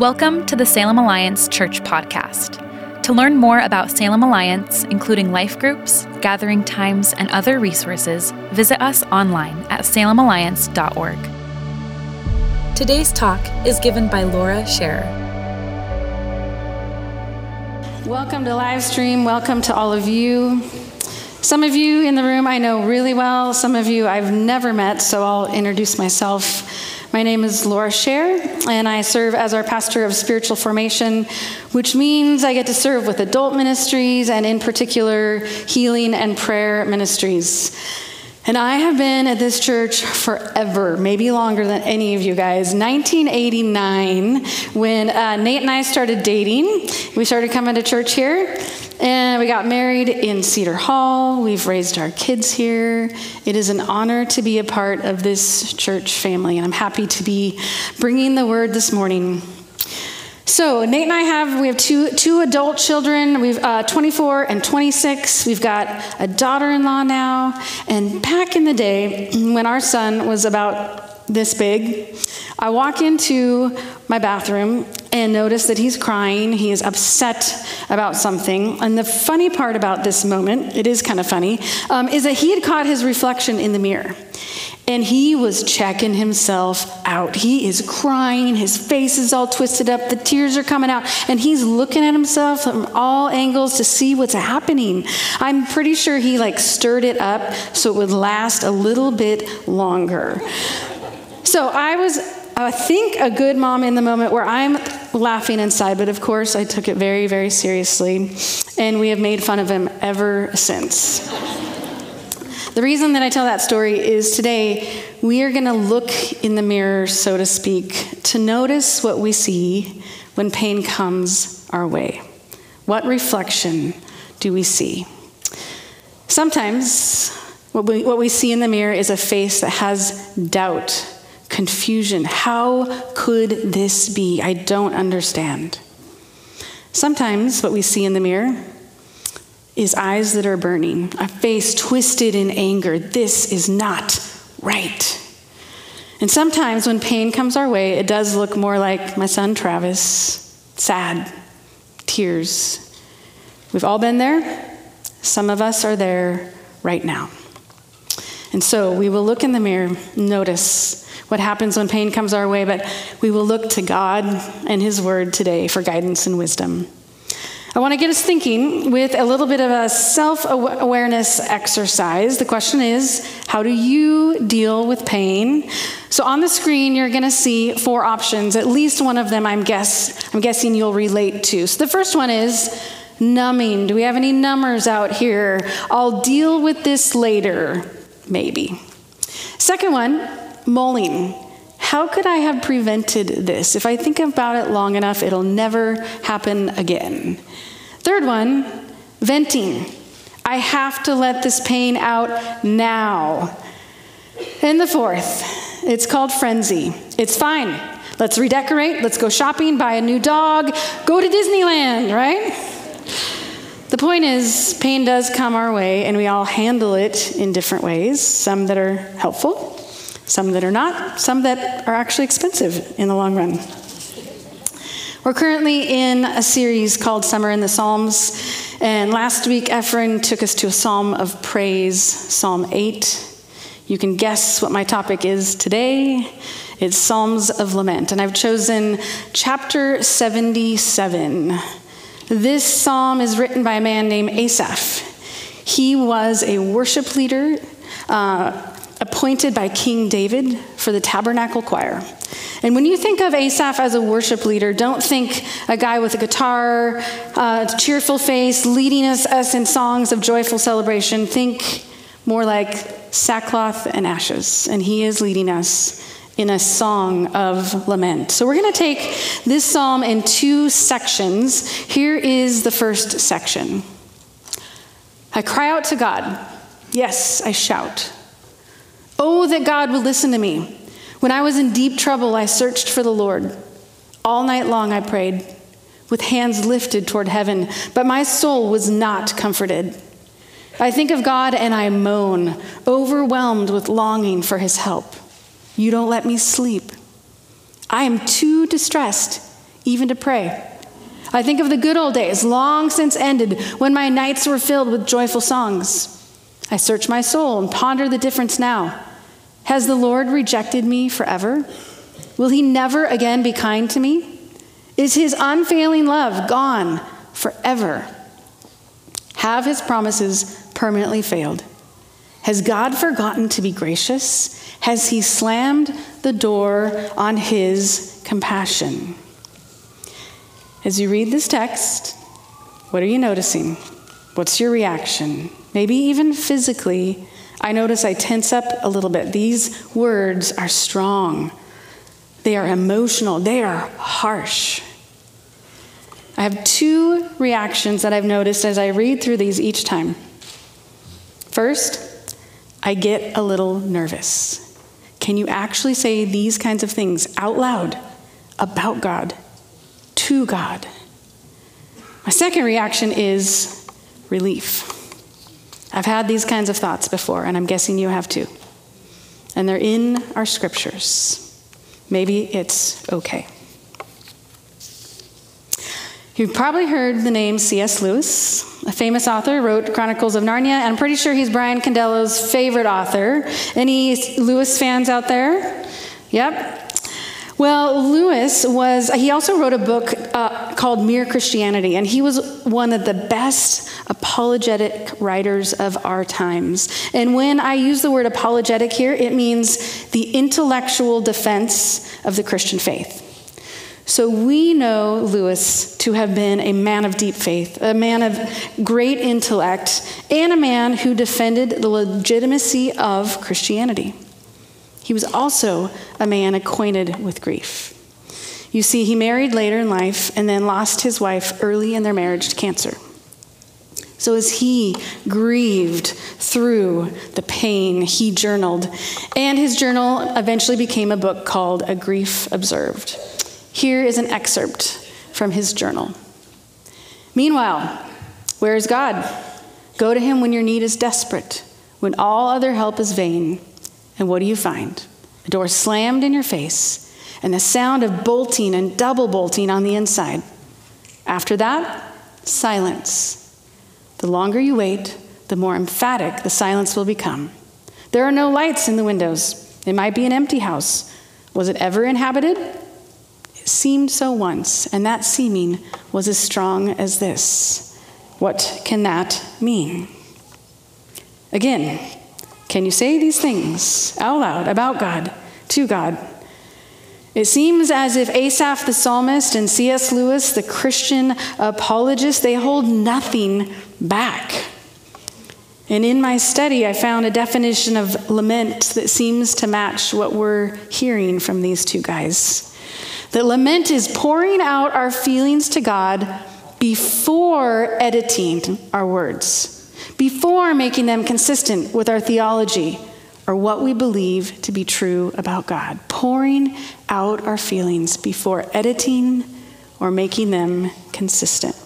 Welcome to the Salem Alliance Church Podcast. To learn more about Salem Alliance, including life groups, gathering times, and other resources, visit us online at salemalliance.org. Today's talk is given by Laura Scherer. Welcome to live stream. Welcome to all of you. Some of you in the room I know really well, some of you I've never met, so I'll introduce myself. My name is Laura Scher, and I serve as our pastor of spiritual formation, which means I get to serve with adult ministries and, in particular, healing and prayer ministries. And I have been at this church forever, maybe longer than any of you guys. 1989, when uh, Nate and I started dating, we started coming to church here. And we got married in Cedar Hall. We've raised our kids here. It is an honor to be a part of this church family, and I'm happy to be bringing the word this morning. So Nate and I have we have two two adult children. We've uh, 24 and 26. We've got a daughter-in-law now. And back in the day, when our son was about this big, I walk into my bathroom and notice that he's crying. He is upset about something. And the funny part about this moment, it is kind of funny, um, is that he had caught his reflection in the mirror. And he was checking himself out. He is crying. His face is all twisted up. The tears are coming out. And he's looking at himself from all angles to see what's happening. I'm pretty sure he like stirred it up so it would last a little bit longer. So I was I think a good mom in the moment where I'm laughing inside, but of course I took it very, very seriously, and we have made fun of him ever since. the reason that I tell that story is today we are going to look in the mirror, so to speak, to notice what we see when pain comes our way. What reflection do we see? Sometimes what we, what we see in the mirror is a face that has doubt confusion. How could this be? I don't understand. Sometimes what we see in the mirror is eyes that are burning, a face twisted in anger. This is not right. And sometimes when pain comes our way, it does look more like my son Travis sad, tears. We've all been there. Some of us are there right now. And so we will look in the mirror, notice what happens when pain comes our way, but we will look to God and His Word today for guidance and wisdom. I want to get us thinking with a little bit of a self awareness exercise. The question is how do you deal with pain? So on the screen, you're going to see four options. At least one of them, I'm, guess, I'm guessing you'll relate to. So the first one is numbing. Do we have any numbers out here? I'll deal with this later, maybe. Second one, mulling. How could I have prevented this? If I think about it long enough, it'll never happen again. Third one, venting. I have to let this pain out now. And the fourth, it's called frenzy. It's fine. Let's redecorate, let's go shopping, buy a new dog, go to Disneyland, right? The point is, pain does come our way, and we all handle it in different ways, some that are helpful, some that are not, some that are actually expensive in the long run. We're currently in a series called Summer in the Psalms, and last week Ephron took us to a psalm of praise, Psalm 8. You can guess what my topic is today. It's Psalms of Lament, and I've chosen chapter 77. This psalm is written by a man named Asaph. He was a worship leader. Uh, appointed by King David for the tabernacle choir. And when you think of Asaph as a worship leader, don't think a guy with a guitar, uh, cheerful face, leading us, us in songs of joyful celebration. Think more like sackcloth and ashes. And he is leading us in a song of lament. So we're going to take this psalm in two sections. Here is the first section I cry out to God. Yes, I shout. Oh, that God would listen to me. When I was in deep trouble, I searched for the Lord. All night long I prayed, with hands lifted toward heaven, but my soul was not comforted. I think of God and I moan, overwhelmed with longing for his help. You don't let me sleep. I am too distressed. even to pray. I think of the good old days, long since ended, when my nights were filled with joyful songs. I search my soul and ponder the difference now. Has the Lord rejected me forever? Will he never again be kind to me? Is his unfailing love gone forever? Have his promises permanently failed? Has God forgotten to be gracious? Has he slammed the door on his compassion? As you read this text, what are you noticing? What's your reaction? Maybe even physically, I notice I tense up a little bit. These words are strong, they are emotional, they are harsh. I have two reactions that I've noticed as I read through these each time. First, I get a little nervous. Can you actually say these kinds of things out loud about God, to God? My second reaction is relief. I've had these kinds of thoughts before, and I'm guessing you have too. And they're in our scriptures. Maybe it's okay. You've probably heard the name C.S. Lewis, a famous author, wrote Chronicles of Narnia, and I'm pretty sure he's Brian Condello's favorite author. Any Lewis fans out there? Yep. Well, Lewis was, he also wrote a book uh, called Mere Christianity, and he was one of the best apologetic writers of our times. And when I use the word apologetic here, it means the intellectual defense of the Christian faith. So we know Lewis to have been a man of deep faith, a man of great intellect, and a man who defended the legitimacy of Christianity. He was also a man acquainted with grief. You see, he married later in life and then lost his wife early in their marriage to cancer. So, as he grieved through the pain, he journaled. And his journal eventually became a book called A Grief Observed. Here is an excerpt from his journal. Meanwhile, where is God? Go to him when your need is desperate, when all other help is vain. And what do you find? A door slammed in your face, and the sound of bolting and double bolting on the inside. After that, silence. The longer you wait, the more emphatic the silence will become. There are no lights in the windows. It might be an empty house. Was it ever inhabited? It seemed so once, and that seeming was as strong as this. What can that mean? Again, can you say these things out loud about God, to God? It seems as if Asaph the psalmist and C.S. Lewis, the Christian apologist, they hold nothing back. And in my study, I found a definition of lament that seems to match what we're hearing from these two guys. That lament is pouring out our feelings to God before editing our words, before making them consistent with our theology or what we believe to be true about God. Pouring out our feelings before editing or making them consistent.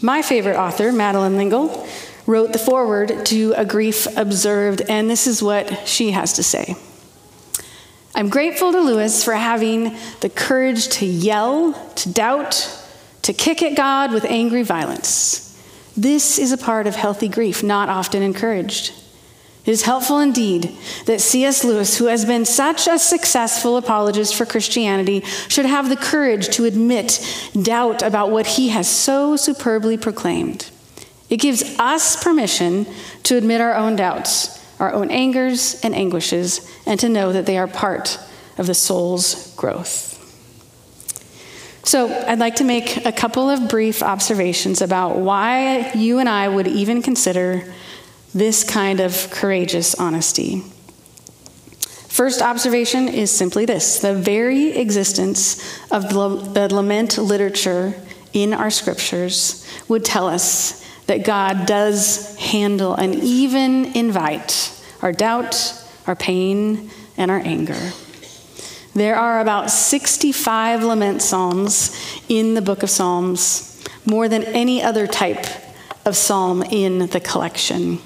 My favorite author, Madeleine L'Engle, wrote the foreword to A Grief Observed, and this is what she has to say. I'm grateful to Lewis for having the courage to yell, to doubt, to kick at God with angry violence. This is a part of healthy grief, not often encouraged. It is helpful indeed that C.S. Lewis, who has been such a successful apologist for Christianity, should have the courage to admit doubt about what he has so superbly proclaimed. It gives us permission to admit our own doubts our own angers and anguishes, and to know that they are part of the soul's growth. So, I'd like to make a couple of brief observations about why you and I would even consider this kind of courageous honesty. First observation is simply this the very existence of the lament literature in our scriptures would tell us that God does handle and even invite our doubt, our pain, and our anger. There are about 65 lament psalms in the book of Psalms, more than any other type of psalm in the collection.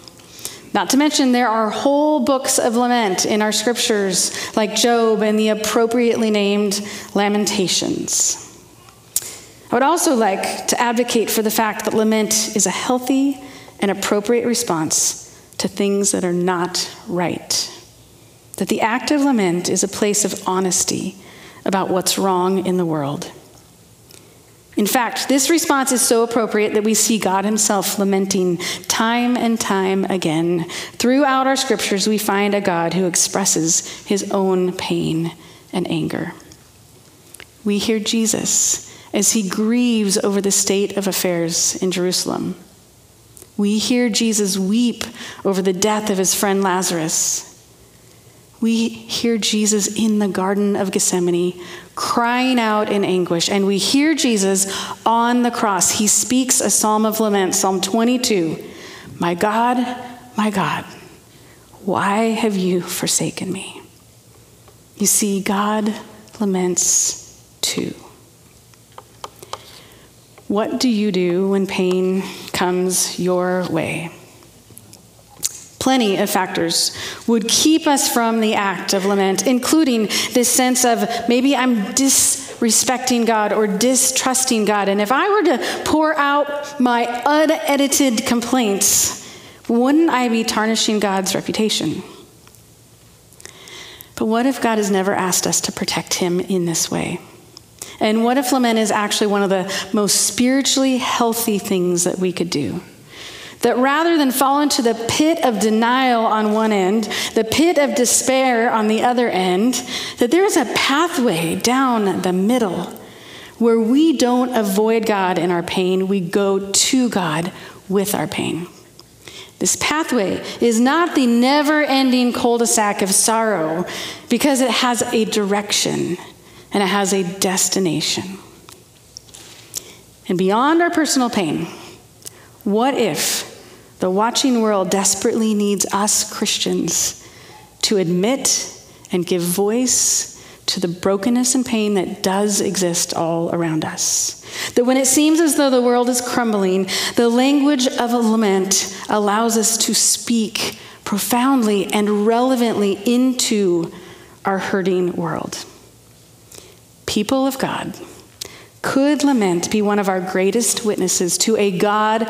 Not to mention, there are whole books of lament in our scriptures, like Job and the appropriately named Lamentations. I would also like to advocate for the fact that lament is a healthy and appropriate response to things that are not right. That the act of lament is a place of honesty about what's wrong in the world. In fact, this response is so appropriate that we see God Himself lamenting time and time again. Throughout our scriptures, we find a God who expresses His own pain and anger. We hear Jesus as He grieves over the state of affairs in Jerusalem. We hear Jesus weep over the death of his friend Lazarus. We hear Jesus in the Garden of Gethsemane crying out in anguish, and we hear Jesus on the cross. He speaks a psalm of lament, Psalm 22 My God, my God, why have you forsaken me? You see, God laments too. What do you do when pain comes your way? Plenty of factors would keep us from the act of lament, including this sense of maybe I'm disrespecting God or distrusting God. And if I were to pour out my unedited complaints, wouldn't I be tarnishing God's reputation? But what if God has never asked us to protect him in this way? And what if lament is actually one of the most spiritually healthy things that we could do? That rather than fall into the pit of denial on one end, the pit of despair on the other end, that there is a pathway down the middle where we don't avoid God in our pain, we go to God with our pain. This pathway is not the never ending cul de sac of sorrow because it has a direction and it has a destination. And beyond our personal pain, what if the watching world desperately needs us Christians to admit and give voice to the brokenness and pain that does exist all around us? That when it seems as though the world is crumbling, the language of a lament allows us to speak profoundly and relevantly into our hurting world people of God, could lament be one of our greatest witnesses to a God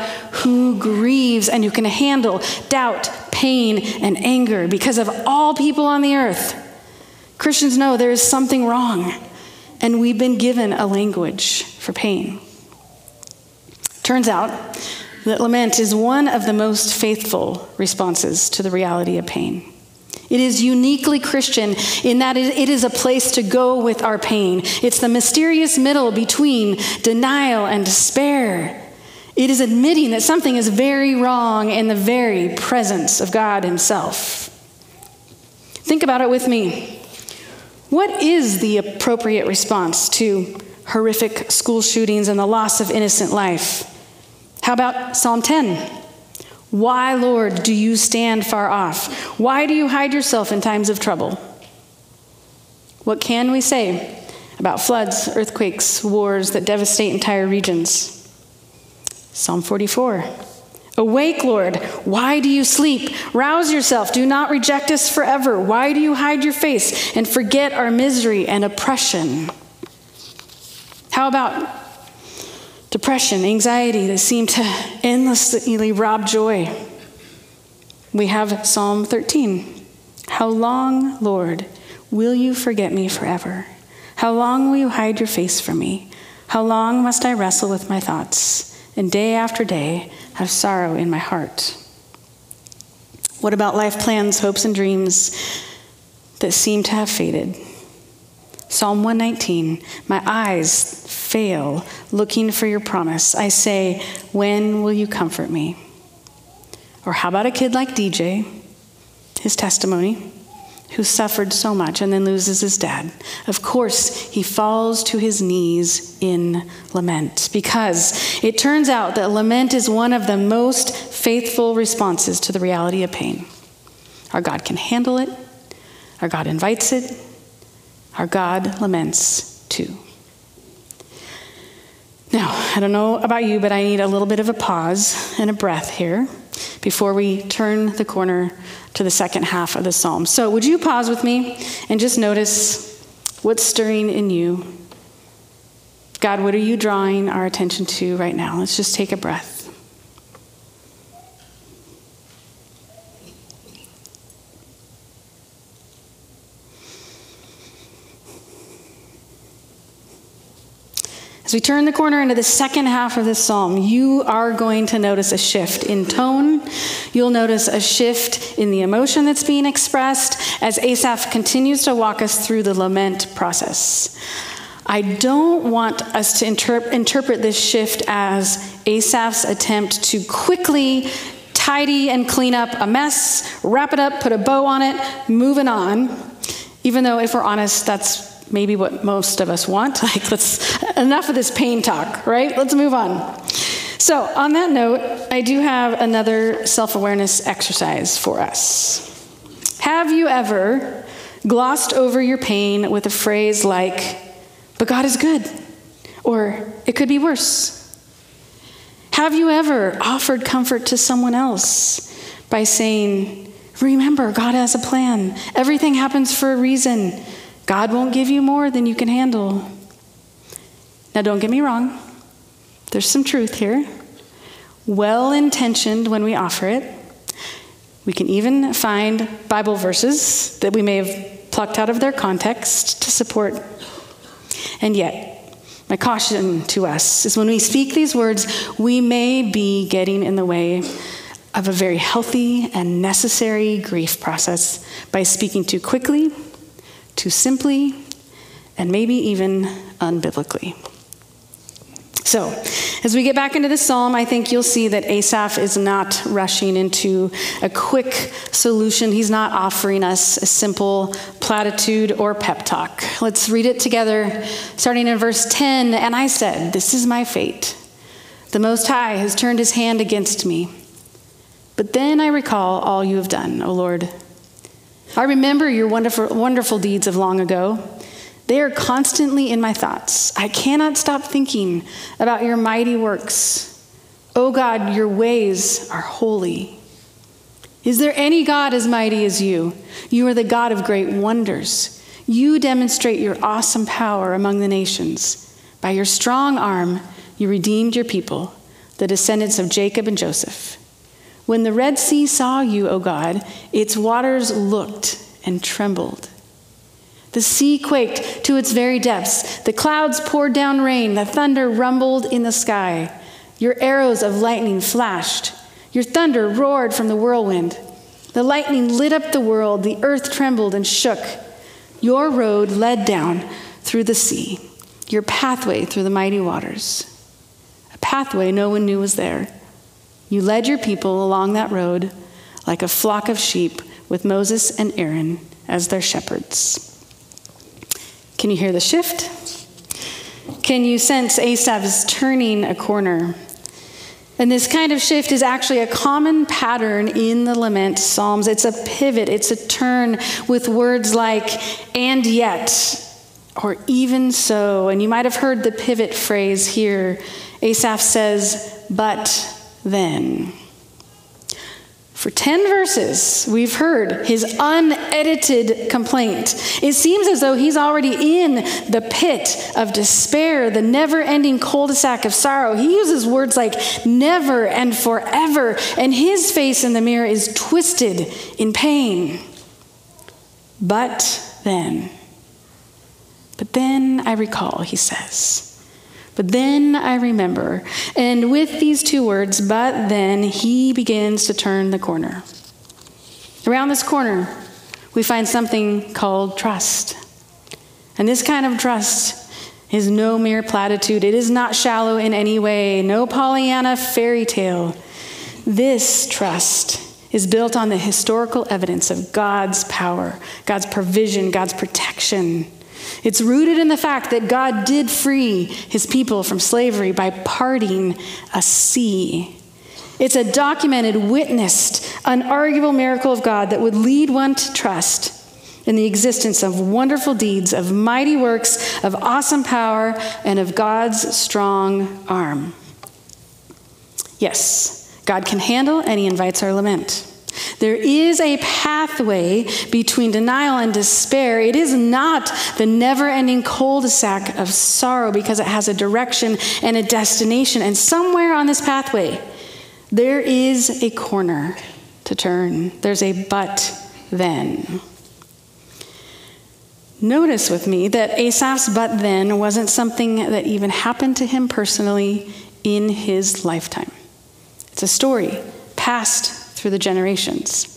who grieves and who can handle doubt, pain, and anger because of all people on the earth? Christians know there is something wrong, and we've been given a language for pain. Turns out that lament is one of the most faithful responses to the reality of pain. It is uniquely Christian in that it is a place to go with our pain. It's the mysterious middle between denial and despair. It is admitting that something is very wrong in the very presence of God Himself. Think about it with me. What is the appropriate response to horrific school shootings and the loss of innocent life? How about Psalm 10? Why, Lord, do you stand far off? Why do you hide yourself in times of trouble? What can we say about floods, earthquakes, wars that devastate entire regions? Psalm 44. Awake, Lord. Why do you sleep? Rouse yourself. Do not reject us forever. Why do you hide your face and forget our misery and oppression? How about depression, anxiety that seem to endlessly rob joy. We have Psalm 13. How long, Lord, will you forget me forever? How long will you hide your face from me? How long must I wrestle with my thoughts and day after day have sorrow in my heart? What about life plans, hopes, and dreams that seem to have faded? Psalm 119 My eyes fail looking for your promise. I say, When will you comfort me? Or how about a kid like DJ, his testimony, who suffered so much and then loses his dad? Of course, he falls to his knees in lament because it turns out that lament is one of the most faithful responses to the reality of pain. Our God can handle it, our God invites it, our God laments too. Now, I don't know about you, but I need a little bit of a pause and a breath here before we turn the corner to the second half of the psalm. So, would you pause with me and just notice what's stirring in you? God, what are you drawing our attention to right now? Let's just take a breath. As we turn the corner into the second half of this psalm, you are going to notice a shift in tone. You'll notice a shift in the emotion that's being expressed as Asaph continues to walk us through the lament process. I don't want us to interp- interpret this shift as Asaph's attempt to quickly tidy and clean up a mess, wrap it up, put a bow on it, moving on. Even though, if we're honest, that's maybe what most of us want. Like, let's, enough of this pain talk, right? Let's move on. So, on that note, I do have another self awareness exercise for us. Have you ever glossed over your pain with a phrase like, but God is good, or it could be worse? Have you ever offered comfort to someone else by saying, Remember, God has a plan. Everything happens for a reason. God won't give you more than you can handle. Now, don't get me wrong, there's some truth here. Well intentioned when we offer it. We can even find Bible verses that we may have plucked out of their context to support. And yet, my caution to us is when we speak these words, we may be getting in the way of a very healthy and necessary grief process by speaking too quickly too simply, and maybe even unbiblically. So, as we get back into the psalm, I think you'll see that Asaph is not rushing into a quick solution. He's not offering us a simple platitude or pep talk. Let's read it together, starting in verse 10. And I said, This is my fate. The Most High has turned his hand against me. But then I recall all you have done, O Lord. I remember your wonderful, wonderful deeds of long ago. They are constantly in my thoughts. I cannot stop thinking about your mighty works. O oh God, your ways are holy. Is there any God as mighty as you? You are the God of great wonders. You demonstrate your awesome power among the nations. By your strong arm, you redeemed your people, the descendants of Jacob and Joseph. When the Red Sea saw you, O God, its waters looked and trembled. The sea quaked to its very depths. The clouds poured down rain. The thunder rumbled in the sky. Your arrows of lightning flashed. Your thunder roared from the whirlwind. The lightning lit up the world. The earth trembled and shook. Your road led down through the sea, your pathway through the mighty waters. A pathway no one knew was there you led your people along that road like a flock of sheep with Moses and Aaron as their shepherds. Can you hear the shift? Can you sense Asaph is turning a corner? And this kind of shift is actually a common pattern in the lament psalms. It's a pivot, it's a turn with words like, and yet, or even so. And you might have heard the pivot phrase here. Asaph says, but then. For 10 verses, we've heard his unedited complaint. It seems as though he's already in the pit of despair, the never ending cul de sac of sorrow. He uses words like never and forever, and his face in the mirror is twisted in pain. But then, but then I recall, he says. But then I remember. And with these two words, but then, he begins to turn the corner. Around this corner, we find something called trust. And this kind of trust is no mere platitude, it is not shallow in any way, no Pollyanna fairy tale. This trust is built on the historical evidence of God's power, God's provision, God's protection. It's rooted in the fact that God did free his people from slavery by parting a sea. It's a documented, witnessed, unarguable miracle of God that would lead one to trust in the existence of wonderful deeds, of mighty works, of awesome power, and of God's strong arm. Yes, God can handle, and He invites our lament. There is a pathway between denial and despair. It is not the never ending cul de sac of sorrow because it has a direction and a destination. And somewhere on this pathway, there is a corner to turn. There's a but then. Notice with me that Asaph's but then wasn't something that even happened to him personally in his lifetime. It's a story passed through the generations.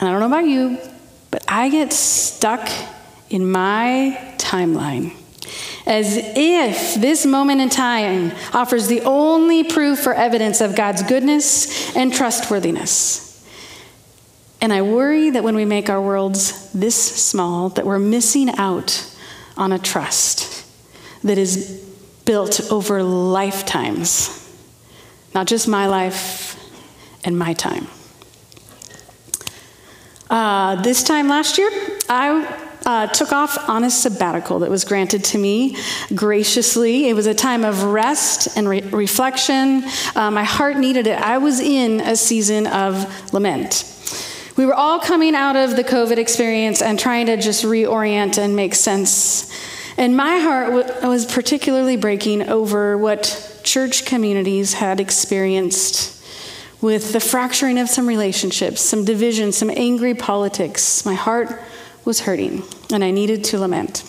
And I don't know about you, but I get stuck in my timeline as if this moment in time offers the only proof or evidence of God's goodness and trustworthiness. And I worry that when we make our worlds this small, that we're missing out on a trust that is built over lifetimes. Not just my life, and my time. Uh, this time last year, I uh, took off on a sabbatical that was granted to me graciously. It was a time of rest and re- reflection. Uh, my heart needed it. I was in a season of lament. We were all coming out of the COVID experience and trying to just reorient and make sense. And my heart w- was particularly breaking over what church communities had experienced with the fracturing of some relationships, some division, some angry politics. My heart was hurting, and I needed to lament.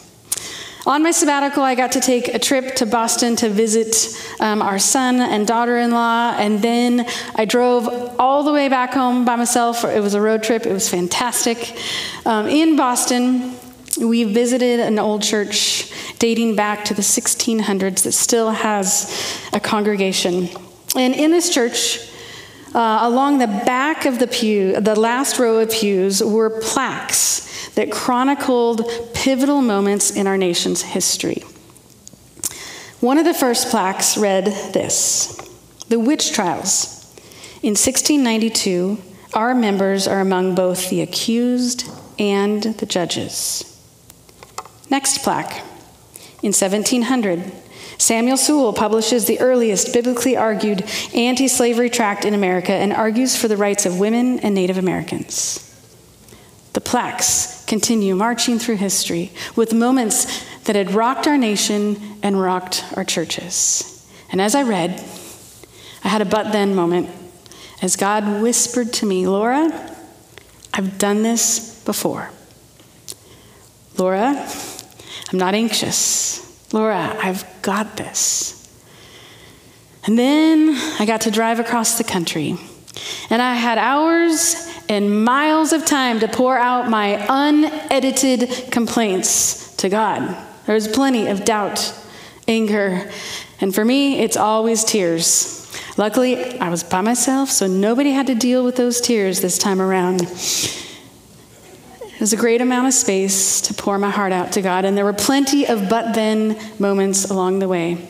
On my sabbatical, I got to take a trip to Boston to visit um, our son and daughter in law, and then I drove all the way back home by myself. It was a road trip, it was fantastic. Um, in Boston, we visited an old church dating back to the 1600s that still has a congregation. And in this church, uh, along the back of the pew, the last row of pews, were plaques that chronicled pivotal moments in our nation's history. One of the first plaques read this The witch trials. In 1692, our members are among both the accused and the judges. Next plaque. In 1700, Samuel Sewall publishes the earliest biblically argued anti slavery tract in America and argues for the rights of women and Native Americans. The plaques continue marching through history with moments that had rocked our nation and rocked our churches. And as I read, I had a but then moment as God whispered to me, Laura, I've done this before. Laura, I'm not anxious. Laura, I've got this. And then I got to drive across the country. And I had hours and miles of time to pour out my unedited complaints to God. There was plenty of doubt, anger, and for me, it's always tears. Luckily, I was by myself, so nobody had to deal with those tears this time around. There's a great amount of space to pour my heart out to God, and there were plenty of but then moments along the way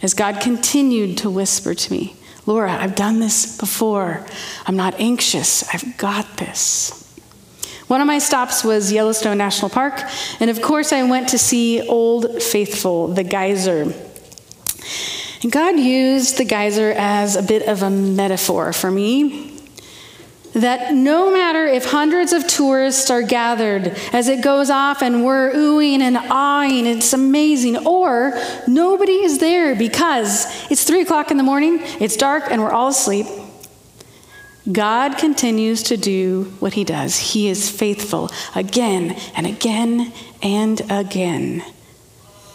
as God continued to whisper to me, Laura, I've done this before. I'm not anxious. I've got this. One of my stops was Yellowstone National Park, and of course, I went to see Old Faithful, the geyser. And God used the geyser as a bit of a metaphor for me that no matter if hundreds of tourists are gathered as it goes off and we're oohing and awing, it's amazing, or nobody is there because it's three o'clock in the morning, it's dark, and we're all asleep. God continues to do what he does. He is faithful again and again and again.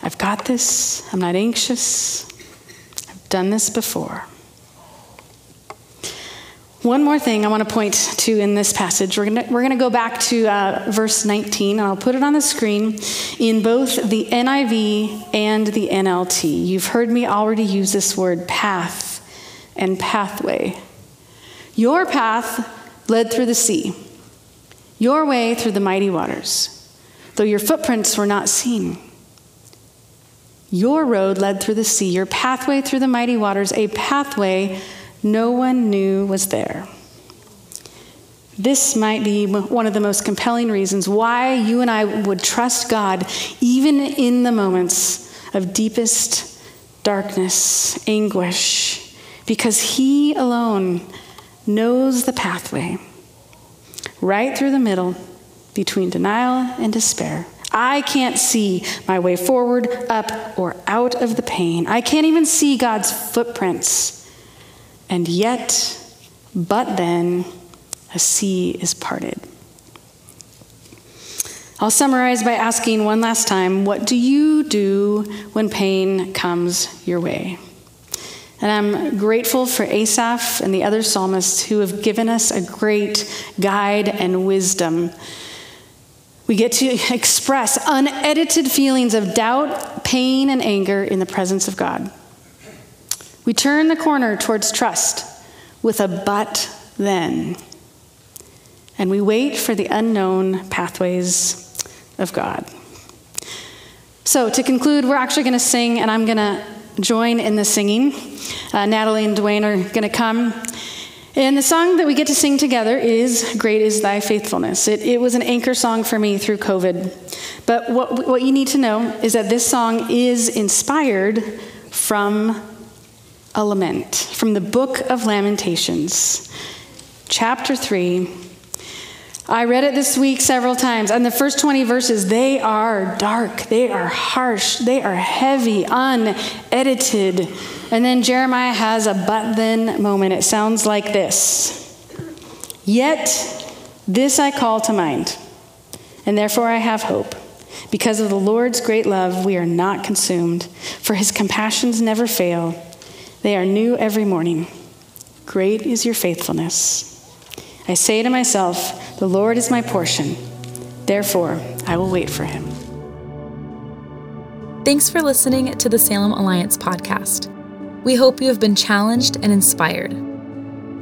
I've got this. I'm not anxious. I've done this before. One more thing I want to point to in this passage. We're going to, we're to go back to uh, verse 19. and I'll put it on the screen in both the NIV and the NLT. You've heard me already use this word path and pathway. Your path led through the sea, your way through the mighty waters, though your footprints were not seen. Your road led through the sea, your pathway through the mighty waters, a pathway no one knew was there. This might be one of the most compelling reasons why you and I would trust God even in the moments of deepest darkness, anguish, because He alone knows the pathway right through the middle between denial and despair. I can't see my way forward, up, or out of the pain. I can't even see God's footprints. And yet, but then, a sea is parted. I'll summarize by asking one last time what do you do when pain comes your way? And I'm grateful for Asaph and the other psalmists who have given us a great guide and wisdom. We get to express unedited feelings of doubt, pain, and anger in the presence of God. We turn the corner towards trust with a but then. And we wait for the unknown pathways of God. So, to conclude, we're actually going to sing, and I'm going to join in the singing. Uh, Natalie and Dwayne are going to come. And the song that we get to sing together is Great is Thy Faithfulness. It, it was an anchor song for me through COVID. But what, what you need to know is that this song is inspired from a lament, from the book of Lamentations, chapter 3 I read it this week several times, and the first 20 verses, they are dark, they are harsh, they are heavy, unedited. And then Jeremiah has a but then moment. It sounds like this Yet this I call to mind, and therefore I have hope. Because of the Lord's great love, we are not consumed, for his compassions never fail. They are new every morning. Great is your faithfulness. I say to myself, The Lord is my portion. Therefore, I will wait for him. Thanks for listening to the Salem Alliance podcast. We hope you have been challenged and inspired.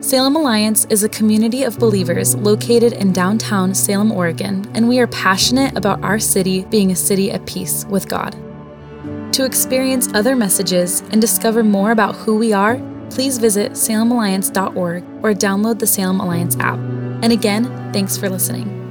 Salem Alliance is a community of believers located in downtown Salem, Oregon, and we are passionate about our city being a city at peace with God. To experience other messages and discover more about who we are, please visit salemalliance.org or download the Salem Alliance app. And again, thanks for listening.